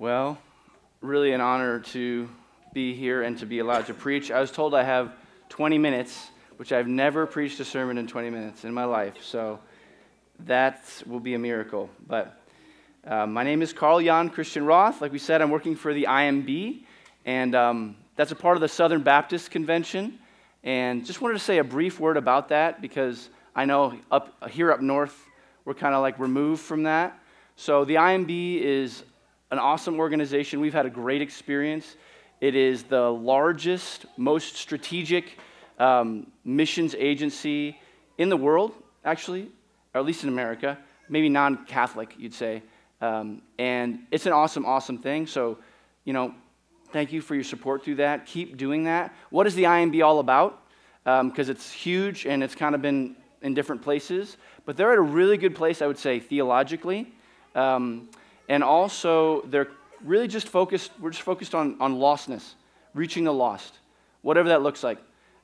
Well, really an honor to be here and to be allowed to preach. I was told I have 20 minutes, which I've never preached a sermon in 20 minutes in my life. So that will be a miracle. But uh, my name is Carl Jan Christian Roth. Like we said, I'm working for the IMB, and um, that's a part of the Southern Baptist Convention. And just wanted to say a brief word about that because I know up here up north, we're kind of like removed from that. So the IMB is an awesome organization. We've had a great experience. It is the largest, most strategic um, missions agency in the world, actually, or at least in America, maybe non Catholic, you'd say. Um, and it's an awesome, awesome thing. So, you know, thank you for your support through that. Keep doing that. What is the IMB all about? Because um, it's huge and it's kind of been in different places. But they're at a really good place, I would say, theologically. Um, and also, they're really just focused, we're just focused on, on lostness, reaching the lost, whatever that looks like.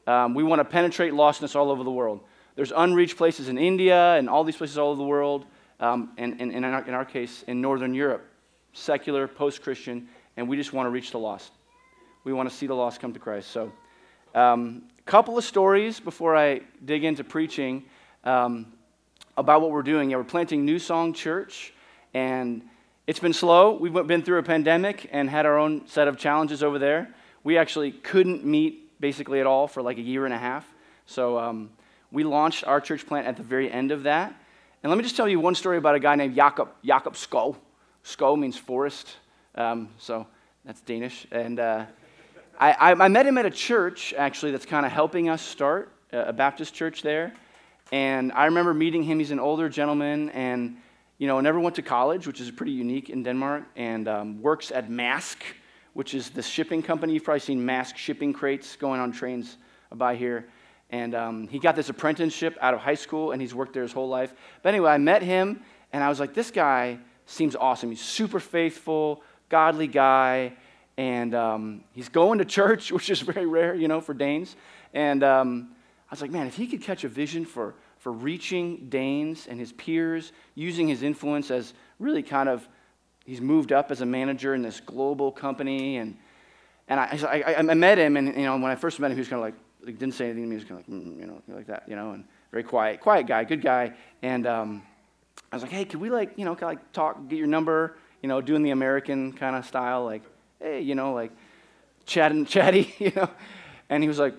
Um, we want to penetrate lostness all over the world. There's unreached places in India and all these places all over the world, um, and, and, and in, our, in our case, in Northern Europe, secular, post Christian, and we just want to reach the lost. We want to see the lost come to Christ. So, a um, couple of stories before I dig into preaching um, about what we're doing. Yeah, we're planting New Song Church, and it's been slow. We've been through a pandemic and had our own set of challenges over there. We actually couldn't meet basically at all for like a year and a half. So um, we launched our church plant at the very end of that. And let me just tell you one story about a guy named Jakob, Jakob Skov. Skov means forest, um, so that's Danish. And uh, I, I, met him at a church, actually, that's kind of helping us start a Baptist church there. And I remember meeting him. He's an older gentleman, and you know, never went to college, which is pretty unique in Denmark, and um, works at Maersk, which is the shipping company. You've probably seen Maersk shipping crates going on trains by here. And um, he got this apprenticeship out of high school, and he's worked there his whole life. But anyway, I met him, and I was like, this guy seems awesome. He's super faithful, godly guy, and um, he's going to church, which is very rare, you know, for Danes. And um, I was like, man, if he could catch a vision for for reaching Danes and his peers, using his influence as really kind of, he's moved up as a manager in this global company. And, and I, I, I met him, and you know, when I first met him, he was kind of like, like didn't say anything to me. He was kind of like, mm, you know, like that, you know, and very quiet, quiet guy, good guy. And um, I was like, hey, could we like, you know, kind of like talk, get your number, you know, doing the American kind of style, like, hey, you know, like chatting, chatty, you know. And he was like,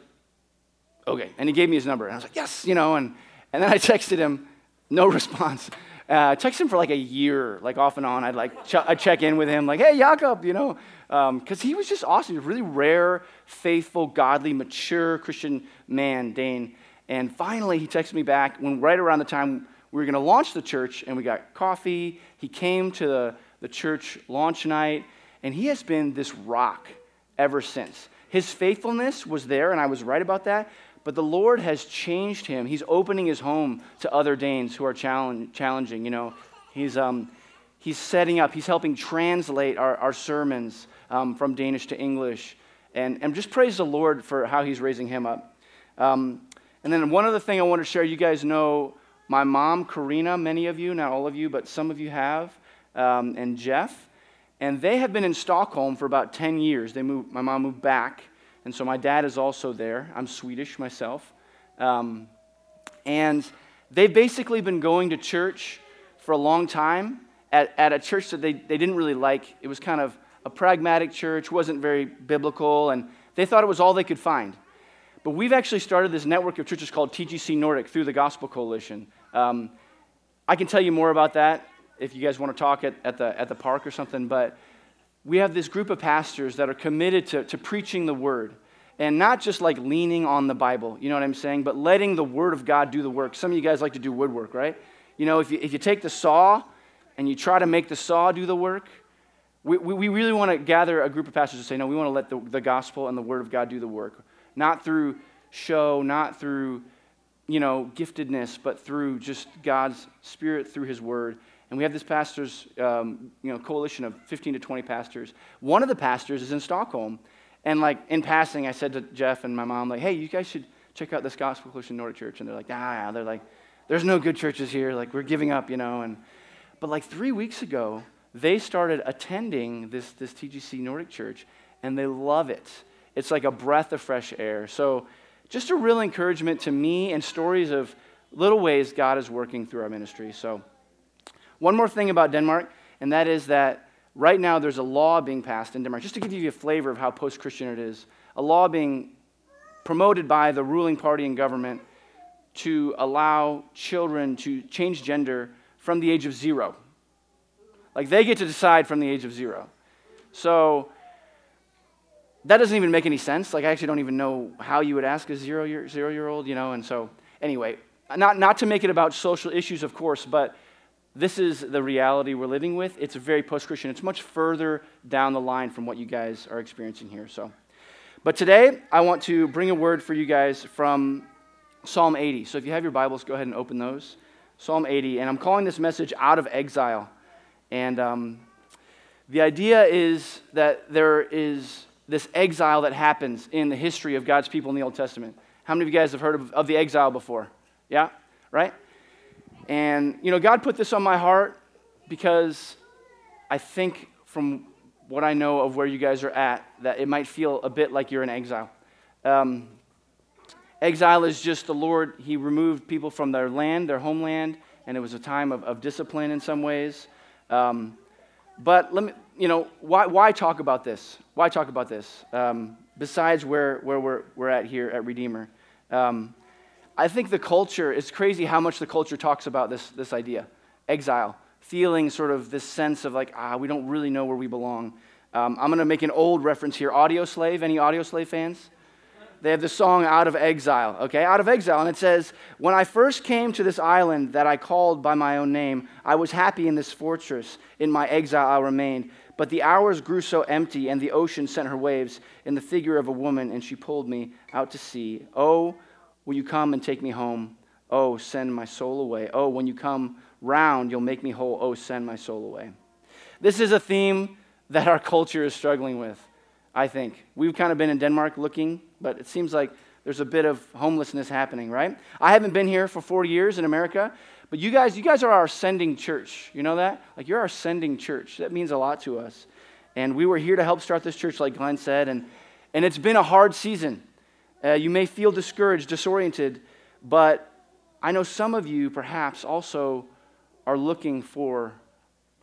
okay. And he gave me his number, and I was like, yes, you know, and and then I texted him, no response. Uh, I texted him for like a year, like off and on. I'd like ch- I'd check in with him, like, hey, Jakob, you know, because um, he was just awesome. He was a really rare, faithful, godly, mature Christian man, Dane. And finally, he texted me back when right around the time we were going to launch the church, and we got coffee. He came to the, the church launch night, and he has been this rock ever since. His faithfulness was there, and I was right about that. But the Lord has changed him. He's opening his home to other Danes who are challenging. You know, he's, um, he's setting up, he's helping translate our, our sermons um, from Danish to English. And, and just praise the Lord for how he's raising him up. Um, and then one other thing I want to share you guys know my mom, Karina, many of you, not all of you, but some of you have, um, and Jeff. And they have been in Stockholm for about 10 years. They moved, my mom moved back and so my dad is also there. I'm Swedish myself. Um, and they've basically been going to church for a long time at, at a church that they, they didn't really like. It was kind of a pragmatic church, wasn't very biblical, and they thought it was all they could find. But we've actually started this network of churches called TGC Nordic through the Gospel Coalition. Um, I can tell you more about that if you guys want to talk at, at, the, at the park or something, but we have this group of pastors that are committed to, to preaching the word and not just like leaning on the Bible, you know what I'm saying, but letting the word of God do the work. Some of you guys like to do woodwork, right? You know, if you, if you take the saw and you try to make the saw do the work, we, we, we really want to gather a group of pastors to say, no, we want to let the, the gospel and the word of God do the work. Not through show, not through, you know, giftedness, but through just God's spirit through his word. And we have this pastor's, um, you know, coalition of 15 to 20 pastors. One of the pastors is in Stockholm. And like in passing, I said to Jeff and my mom, like, hey, you guys should check out this Gospel Coalition Nordic Church. And they're like, ah, they're like, there's no good churches here. Like, we're giving up, you know. And but like three weeks ago, they started attending this, this TGC Nordic Church, and they love it. It's like a breath of fresh air. So, just a real encouragement to me and stories of little ways God is working through our ministry. So, one more thing about Denmark, and that is that right now there's a law being passed in Denmark, just to give you a flavor of how post Christian it is, a law being promoted by the ruling party and government to allow children to change gender from the age of zero. Like they get to decide from the age of zero. So that doesn't even make any sense. Like I actually don't even know how you would ask a zero year, zero year old, you know. And so anyway, not, not to make it about social issues, of course, but this is the reality we're living with. It's very post Christian. It's much further down the line from what you guys are experiencing here. So. But today, I want to bring a word for you guys from Psalm 80. So if you have your Bibles, go ahead and open those. Psalm 80. And I'm calling this message Out of Exile. And um, the idea is that there is this exile that happens in the history of God's people in the Old Testament. How many of you guys have heard of, of the exile before? Yeah? Right? And, you know, God put this on my heart because I think from what I know of where you guys are at, that it might feel a bit like you're in exile. Um, exile is just the Lord, He removed people from their land, their homeland, and it was a time of, of discipline in some ways. Um, but let me, you know, why, why talk about this? Why talk about this? Um, besides where, where we're, we're at here at Redeemer. Um, I think the culture, it's crazy how much the culture talks about this, this idea exile feeling sort of this sense of like, ah, we don't really know where we belong. Um, I'm going to make an old reference here. Audioslave, any Audioslave fans? They have the song Out of Exile, okay? Out of Exile. And it says, When I first came to this island that I called by my own name, I was happy in this fortress. In my exile I remained. But the hours grew so empty, and the ocean sent her waves in the figure of a woman, and she pulled me out to sea. Oh, will you come and take me home? Oh, send my soul away. Oh, when you come, round, you'll make me whole. Oh, send my soul away. This is a theme that our culture is struggling with, I think. We've kind of been in Denmark looking, but it seems like there's a bit of homelessness happening, right? I haven't been here for four years in America, but you guys, you guys are our sending church. You know that? Like you're our sending church. That means a lot to us. And we were here to help start this church, like Glenn said, and, and it's been a hard season. Uh, you may feel discouraged, disoriented, but I know some of you perhaps also are looking for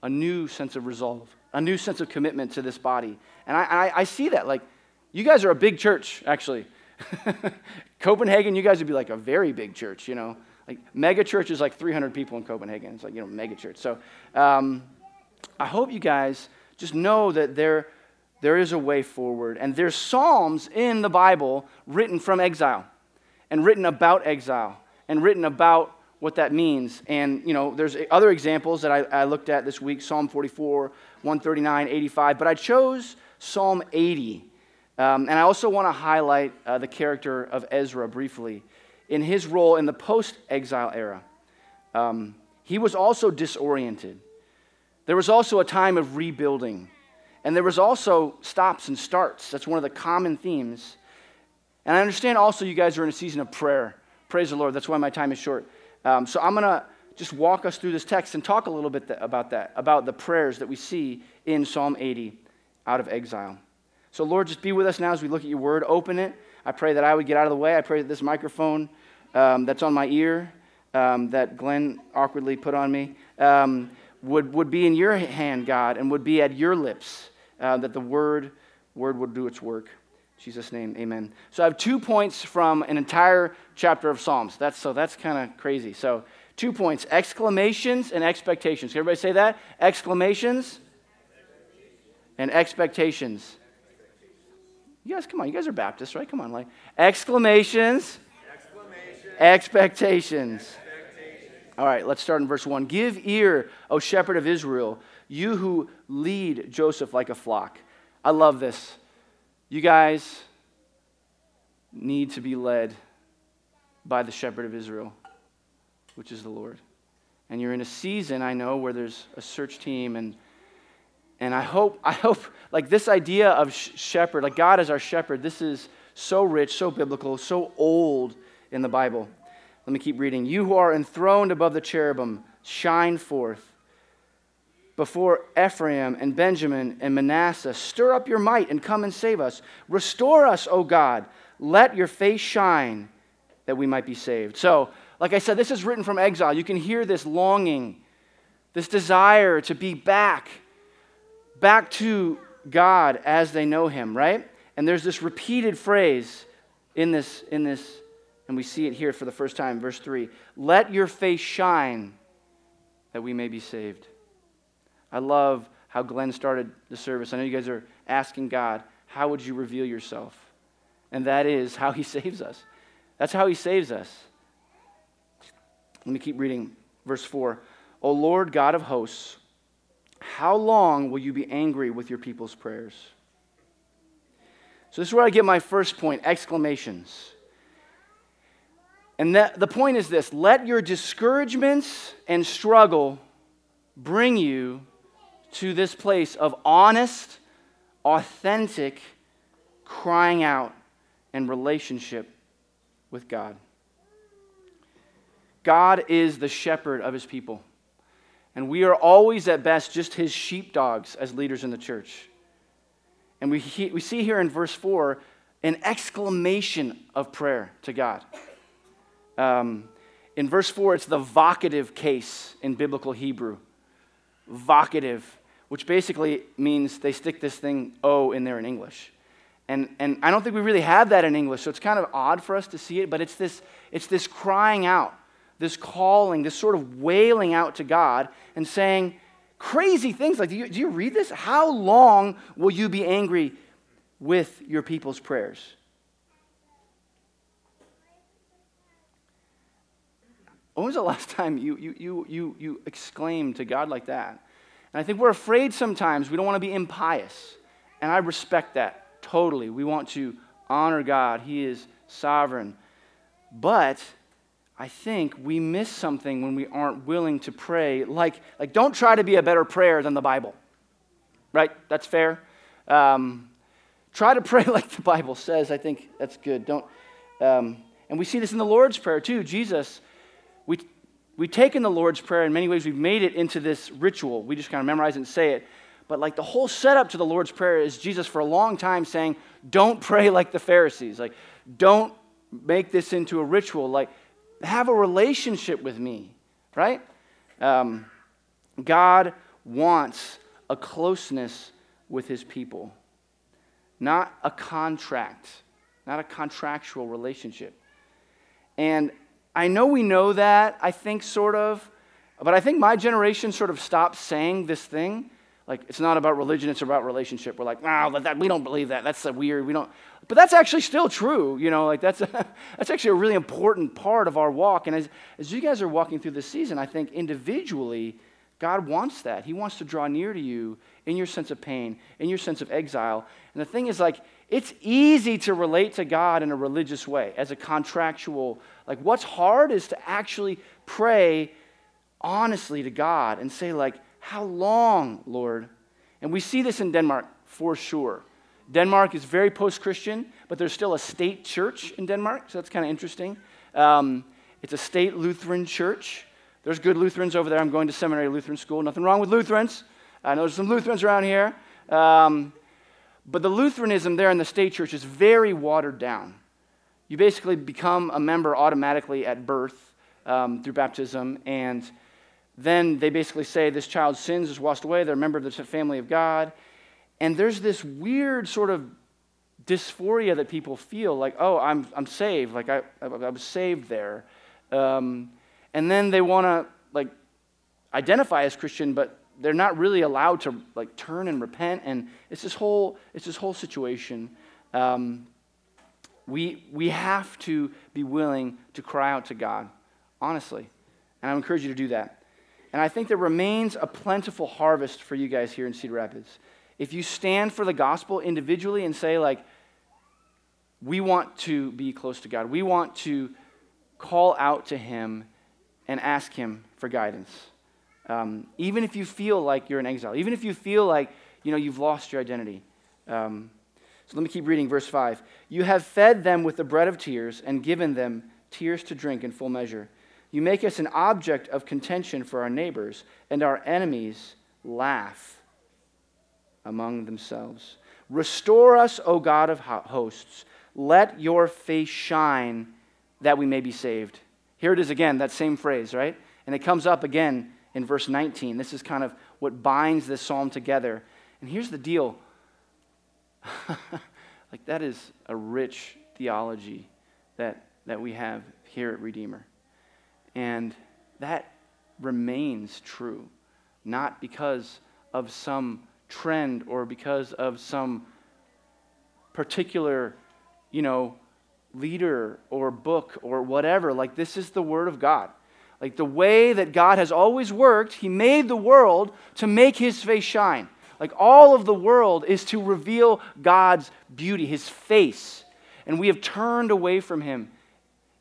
a new sense of resolve, a new sense of commitment to this body. And I, I, I see that. Like, you guys are a big church, actually. Copenhagen, you guys would be like a very big church, you know. Like, mega church is like 300 people in Copenhagen. It's like, you know, mega church. So um, I hope you guys just know that there, there is a way forward. And there's Psalms in the Bible written from exile and written about exile and written about what that means. And, you know, there's other examples that I, I looked at this week Psalm 44, 139, 85. But I chose Psalm 80. Um, and I also want to highlight uh, the character of Ezra briefly in his role in the post exile era. Um, he was also disoriented. There was also a time of rebuilding. And there was also stops and starts. That's one of the common themes. And I understand also you guys are in a season of prayer. Praise the Lord. That's why my time is short. Um, so I'm going to just walk us through this text and talk a little bit th- about that, about the prayers that we see in Psalm 80 out of exile. So, Lord, just be with us now as we look at your word. Open it. I pray that I would get out of the way. I pray that this microphone um, that's on my ear, um, that Glenn awkwardly put on me, um, would, would be in your hand, God, and would be at your lips, uh, that the word, word would do its work. Jesus' name, amen. So I have two points from an entire chapter of Psalms. That's, so that's kind of crazy. So two points exclamations and expectations. Can everybody say that? Exclamations and expectations. You guys, come on. You guys are Baptists, right? Come on. Like exclamations, expectations. expectations. All right, let's start in verse 1. Give ear, O shepherd of Israel, you who lead Joseph like a flock. I love this. You guys need to be led by the shepherd of Israel, which is the Lord. And you're in a season, I know, where there's a search team and and I hope, I hope, like this idea of shepherd, like God is our shepherd, this is so rich, so biblical, so old in the Bible. Let me keep reading. You who are enthroned above the cherubim, shine forth. Before Ephraim and Benjamin and Manasseh. Stir up your might and come and save us. Restore us, O God. Let your face shine that we might be saved. So, like I said, this is written from exile. You can hear this longing, this desire to be back, back to God as they know Him, right? And there's this repeated phrase in this, in this, and we see it here for the first time, verse 3 Let your face shine that we may be saved. I love how Glenn started the service. I know you guys are asking God, how would you reveal yourself? And that is how he saves us. That's how he saves us. Let me keep reading verse 4. O Lord God of hosts, how long will you be angry with your people's prayers? So, this is where I get my first point exclamations. And that, the point is this let your discouragements and struggle bring you to this place of honest, authentic crying out and relationship with God. God is the shepherd of his people. And we are always, at best, just his sheepdogs as leaders in the church. And we, he, we see here in verse 4 an exclamation of prayer to God. Um, in verse 4, it's the vocative case in biblical Hebrew. Vocative, which basically means they stick this thing O in there in English. And, and I don't think we really have that in English, so it's kind of odd for us to see it, but it's this, it's this crying out, this calling, this sort of wailing out to God and saying crazy things like, do you, do you read this? How long will you be angry with your people's prayers? When was the last time you, you, you, you, you exclaimed to God like that? And I think we're afraid sometimes. We don't want to be impious. And I respect that totally. We want to honor God, He is sovereign. But I think we miss something when we aren't willing to pray. Like, like don't try to be a better prayer than the Bible. Right? That's fair. Um, try to pray like the Bible says. I think that's good. Don't. Um, and we see this in the Lord's Prayer too. Jesus we've taken the Lord's Prayer in many ways, we've made it into this ritual. We just kind of memorize it and say it. But like the whole setup to the Lord's Prayer is Jesus for a long time saying, don't pray like the Pharisees. Like, don't make this into a ritual. Like, have a relationship with me, right? Um, God wants a closeness with his people, not a contract, not a contractual relationship. And I know we know that, I think, sort of, but I think my generation sort of stopped saying this thing. Like, it's not about religion, it's about relationship. We're like, wow, oh, we don't believe that. That's weird. We don't. But that's actually still true. You know, like that's, a, that's actually a really important part of our walk. And as, as you guys are walking through this season, I think individually, God wants that. He wants to draw near to you in your sense of pain, in your sense of exile. And the thing is, like, it's easy to relate to God in a religious way, as a contractual. Like, what's hard is to actually pray honestly to God and say, like, how long, Lord? And we see this in Denmark for sure. Denmark is very post Christian, but there's still a state church in Denmark, so that's kind of interesting. Um, it's a state Lutheran church. There's good Lutherans over there. I'm going to seminary Lutheran school. Nothing wrong with Lutherans. I know there's some Lutherans around here. Um, but the Lutheranism there in the state church is very watered down. You basically become a member automatically at birth um, through baptism, and then they basically say this child's sins is washed away. They're a member of the family of God. And there's this weird sort of dysphoria that people feel like, oh, I'm, I'm saved. Like, I, I, I was saved there. Um, and then they want to, like, identify as Christian, but they're not really allowed to, like, turn and repent. And it's this whole, it's this whole situation. Um, we, we have to be willing to cry out to God, honestly. And I encourage you to do that. And I think there remains a plentiful harvest for you guys here in Cedar Rapids. If you stand for the gospel individually and say, like, we want to be close to God, we want to call out to Him and ask Him for guidance. Um, even if you feel like you're in exile, even if you feel like you know you've lost your identity. Um, so let me keep reading verse 5. You have fed them with the bread of tears and given them tears to drink in full measure. You make us an object of contention for our neighbors, and our enemies laugh among themselves. Restore us, O God of hosts. Let your face shine that we may be saved. Here it is again, that same phrase, right? And it comes up again in verse 19. This is kind of what binds this psalm together. And here's the deal like, that is a rich theology that, that we have here at Redeemer. And that remains true, not because of some trend or because of some particular, you know, leader or book or whatever. Like, this is the Word of God. Like, the way that God has always worked, He made the world to make His face shine. Like, all of the world is to reveal God's beauty, His face. And we have turned away from Him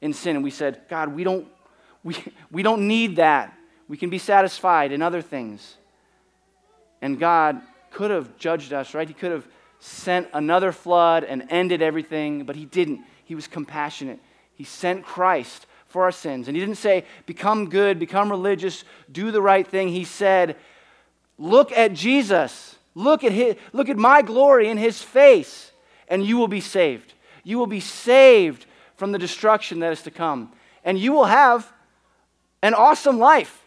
in sin. And we said, God, we don't, we, we don't need that. We can be satisfied in other things. And God could have judged us, right? He could have sent another flood and ended everything, but He didn't. He was compassionate. He sent Christ for our sins. And He didn't say, become good, become religious, do the right thing. He said, look at Jesus. Look at, his, look at my glory in His face, and you will be saved. You will be saved from the destruction that is to come. And you will have an awesome life.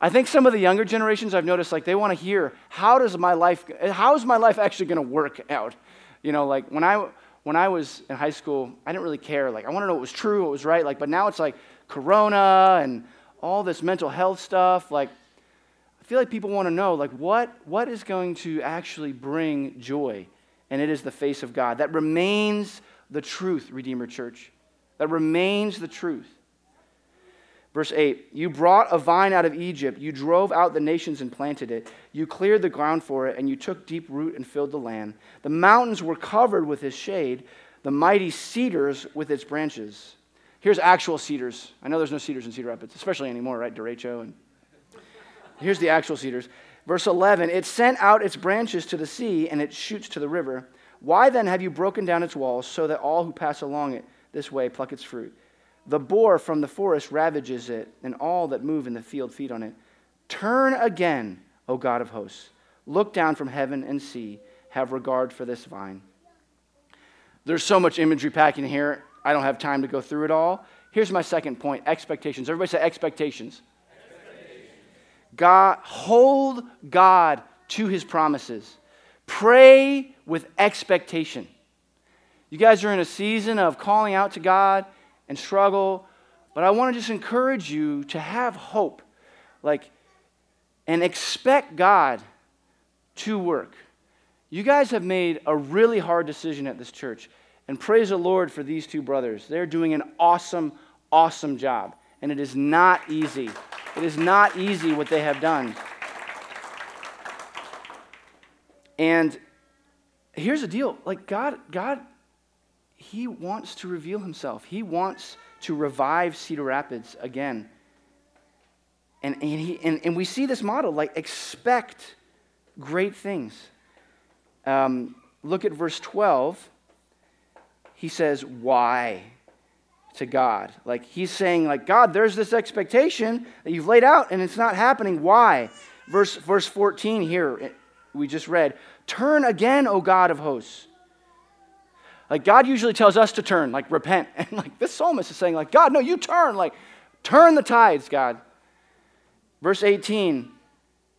I think some of the younger generations I've noticed, like, they want to hear, how does my life, how is my life actually going to work out? You know, like, when I, when I was in high school, I didn't really care. Like, I want to know what was true, what was right. Like, but now it's like Corona and all this mental health stuff. Like, feel like people want to know, like, what, what is going to actually bring joy? And it is the face of God. That remains the truth, Redeemer Church. That remains the truth. Verse 8 You brought a vine out of Egypt. You drove out the nations and planted it. You cleared the ground for it, and you took deep root and filled the land. The mountains were covered with his shade, the mighty cedars with its branches. Here's actual cedars. I know there's no cedars in Cedar Rapids, especially anymore, right? Derecho. And here's the actual cedars. Verse 11 It sent out its branches to the sea, and it shoots to the river. Why then have you broken down its walls so that all who pass along it this way pluck its fruit? The boar from the forest ravages it, and all that move in the field feed on it. Turn again, O God of hosts. Look down from heaven and see. Have regard for this vine. There's so much imagery packing here. I don't have time to go through it all. Here's my second point expectations. Everybody say expectations. God, hold God to his promises. Pray with expectation. You guys are in a season of calling out to God and struggle. But I want to just encourage you to have hope, like, and expect God to work. You guys have made a really hard decision at this church. And praise the Lord for these two brothers. They're doing an awesome, awesome job. And it is not easy. It is not easy what they have done. And here's the deal like, God, God he wants to reveal himself. He wants to revive Cedar Rapids again. And, and, he, and, and we see this model like, expect great things. Um, look at verse 12. He says, Why? To God. Like he's saying, like, God, there's this expectation that you've laid out and it's not happening. Why? Verse, verse 14 here, we just read, Turn again, O God of hosts. Like God usually tells us to turn, like repent. And like this psalmist is saying, like, God, no, you turn, like, turn the tides, God. Verse 18,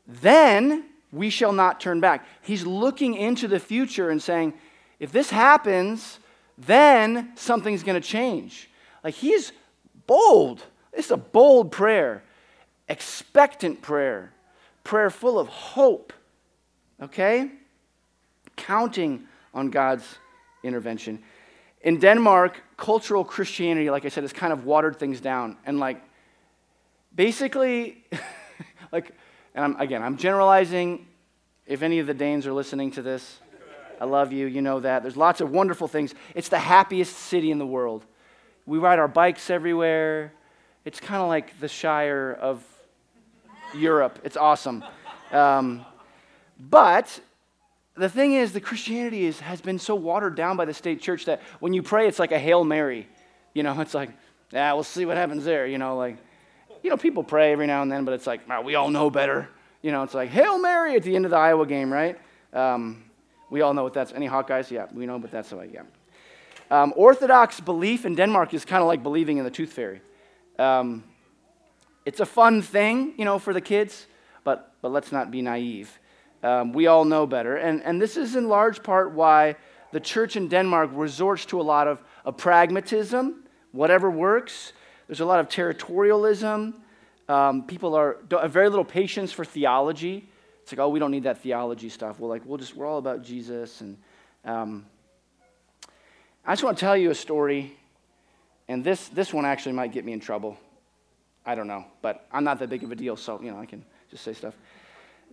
then we shall not turn back. He's looking into the future and saying, if this happens, then something's going to change. Like he's bold. It's a bold prayer, expectant prayer, prayer full of hope, okay? Counting on God's intervention. In Denmark, cultural Christianity, like I said, has kind of watered things down. And like, basically, like, and I'm, again, I'm generalizing. If any of the Danes are listening to this, I love you. You know that. There's lots of wonderful things. It's the happiest city in the world. We ride our bikes everywhere. It's kind of like the Shire of Europe. It's awesome. Um, but the thing is, the Christianity is, has been so watered down by the state church that when you pray, it's like a Hail Mary. You know, it's like, yeah, we'll see what happens there. You know, like, you know, people pray every now and then, but it's like, we all know better. You know, it's like Hail Mary at the end of the Iowa game, right? Um, we all know what that's. Any Hawkeyes? Yeah, we know, but that's what, yeah. Um, Orthodox belief in Denmark is kind of like believing in the tooth fairy. Um, it's a fun thing, you know, for the kids, but, but let's not be naive. Um, we all know better. And, and this is in large part why the church in Denmark resorts to a lot of, of pragmatism, whatever works. There's a lot of territorialism. Um, people are have very little patience for theology. It's like, oh, we don't need that theology stuff. We're like, we'll just, we're all about Jesus. And um, I just want to tell you a story, and this, this one actually might get me in trouble. I don't know, but I'm not that big of a deal, so, you know, I can just say stuff.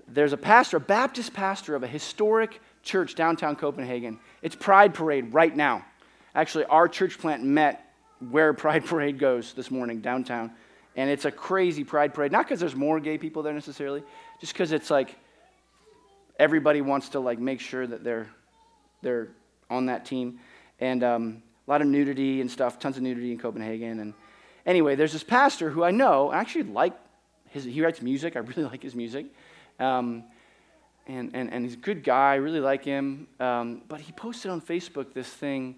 There's a pastor, a Baptist pastor of a historic church downtown Copenhagen. It's Pride Parade right now. Actually, our church plant met where Pride Parade goes this morning downtown. And it's a crazy Pride Parade. Not because there's more gay people there necessarily, just because it's like everybody wants to like make sure that they're they're on that team, and um, a lot of nudity and stuff, tons of nudity in Copenhagen. And anyway, there's this pastor who I know. I actually like his. He writes music. I really like his music. Um, and, and, and he's a good guy. I really like him. Um, but he posted on Facebook this thing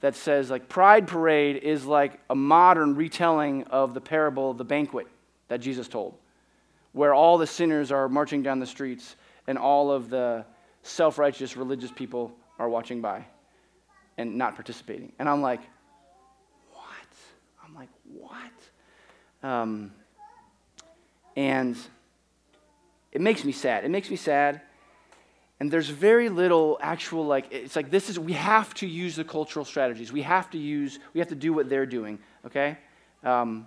that says like Pride Parade is like a modern retelling of the parable of the banquet that Jesus told, where all the sinners are marching down the streets and all of the self righteous religious people are watching by and not participating. And I'm like, what? I'm like, what? Um, and it makes me sad. It makes me sad. And there's very little actual, like, it's like this is, we have to use the cultural strategies. We have to use, we have to do what they're doing, okay? Um,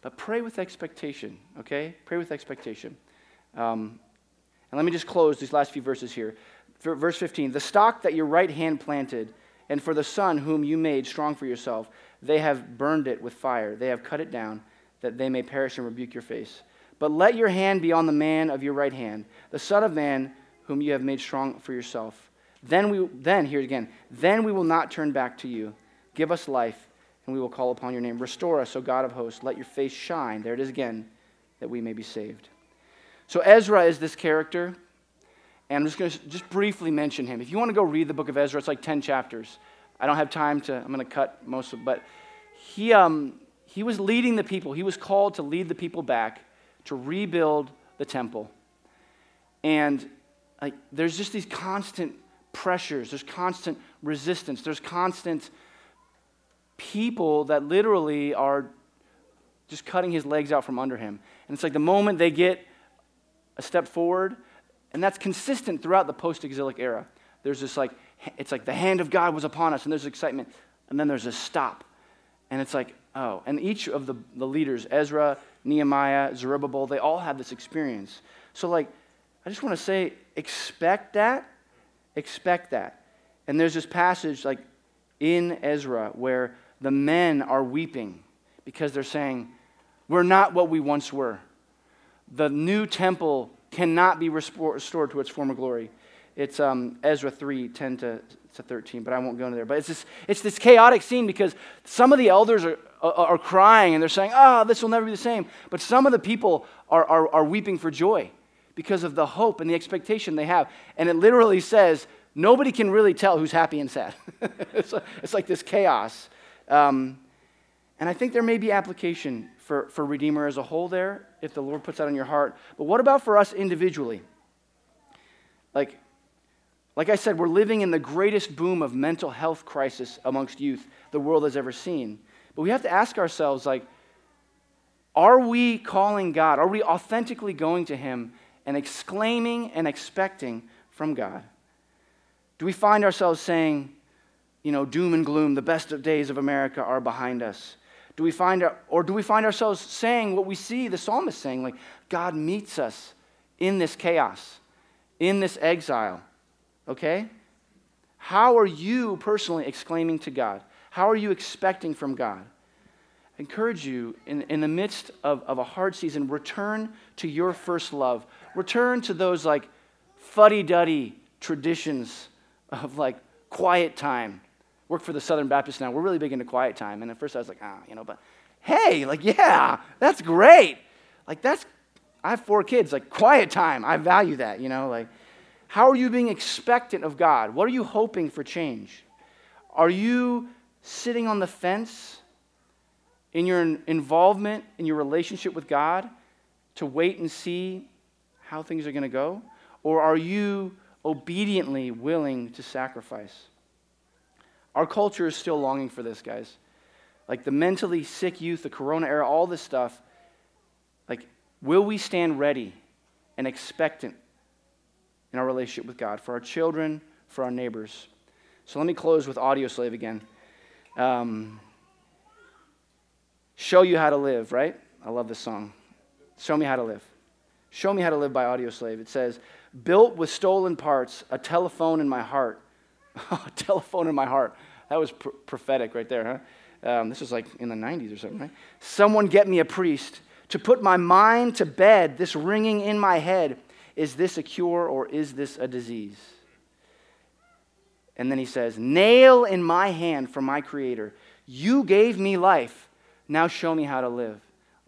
but pray with expectation, okay? Pray with expectation. Um, and let me just close these last few verses here. Verse 15 The stock that your right hand planted, and for the son whom you made strong for yourself, they have burned it with fire. They have cut it down, that they may perish and rebuke your face. But let your hand be on the man of your right hand, the Son of Man whom you have made strong for yourself. Then we then here again, then we will not turn back to you. Give us life, and we will call upon your name. Restore us, O God of hosts. Let your face shine. There it is again, that we may be saved. So Ezra is this character, and I'm just going to just briefly mention him. If you want to go read the book of Ezra, it's like 10 chapters. I don't have time to, I'm going to cut most of it, but he, um, he was leading the people. He was called to lead the people back to rebuild the temple. And like, there's just these constant pressures, there's constant resistance, there's constant people that literally are just cutting his legs out from under him. And it's like the moment they get a step forward, and that's consistent throughout the post exilic era. There's this like, it's like the hand of God was upon us, and there's excitement, and then there's a stop. And it's like, oh, and each of the, the leaders, Ezra, Nehemiah, Zerubbabel, they all have this experience. So, like, I just want to say, expect that. Expect that. And there's this passage, like, in Ezra, where the men are weeping because they're saying, We're not what we once were the new temple cannot be restored to its former glory. It's um, Ezra 3 10 to, to 13, but I won't go into there. But it's this, it's this chaotic scene because some of the elders are, are, crying and they're saying, Ah, oh, this will never be the same. But some of the people are, are, are weeping for joy because of the hope and the expectation they have. And it literally says, Nobody can really tell who's happy and sad. it's, like, it's, like, this chaos. Um, and I think there may be application for, for Redeemer as a whole there, if the Lord puts that on your heart. But what about for us individually? Like, like I said, we're living in the greatest boom of mental health crisis amongst youth the world has ever seen. But we have to ask ourselves, like, are we calling God? Are we authentically going to Him and exclaiming and expecting from God? Do we find ourselves saying, you know, doom and gloom, the best of days of America are behind us? Do we find, our, or do we find ourselves saying what we see the psalmist saying, like, God meets us in this chaos, in this exile? Okay? How are you personally exclaiming to God? How are you expecting from God? I encourage you, in, in the midst of, of a hard season, return to your first love. Return to those like fuddy duddy traditions of like quiet time work for the Southern Baptist now. We're really big into quiet time. And at first I was like, ah, you know, but hey, like, yeah, that's great. Like, that's, I have four kids, like quiet time. I value that, you know, like how are you being expectant of God? What are you hoping for change? Are you sitting on the fence in your involvement in your relationship with God to wait and see how things are going to go? Or are you obediently willing to sacrifice? Our culture is still longing for this, guys. Like the mentally sick youth, the corona era, all this stuff. Like, will we stand ready and expectant in our relationship with God for our children, for our neighbors? So let me close with Audioslave again. Um, show you how to live, right? I love this song. Show me how to live. Show me how to live by Audioslave. It says, built with stolen parts, a telephone in my heart. telephone in my heart. That was pr- prophetic right there, huh? Um, this was like in the 90s or something, right? Someone get me a priest to put my mind to bed, this ringing in my head. Is this a cure or is this a disease? And then he says, Nail in my hand for my Creator. You gave me life. Now show me how to live.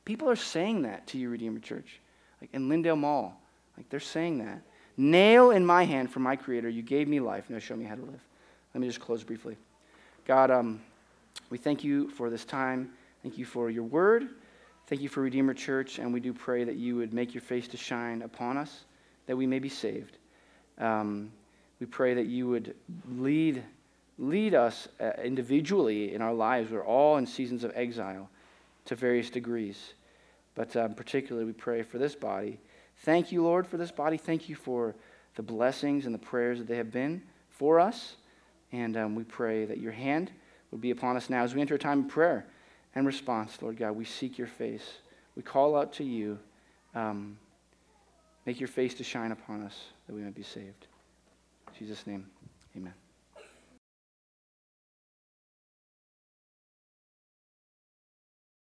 People are saying that to you, Redeemer Church. Like in Lindale Mall. Like they're saying that. Nail in my hand from my Creator. You gave me life. Now show me how to live. Let me just close briefly. God, um, we thank you for this time. Thank you for your word. Thank you for Redeemer Church. And we do pray that you would make your face to shine upon us, that we may be saved. Um, we pray that you would lead, lead us uh, individually in our lives. We're all in seasons of exile to various degrees. But um, particularly, we pray for this body. Thank you, Lord, for this body. Thank you for the blessings and the prayers that they have been for us. And um, we pray that your hand would be upon us now as we enter a time of prayer and response, Lord God. We seek your face. We call out to you. Um, make your face to shine upon us that we might be saved. In Jesus' name, amen.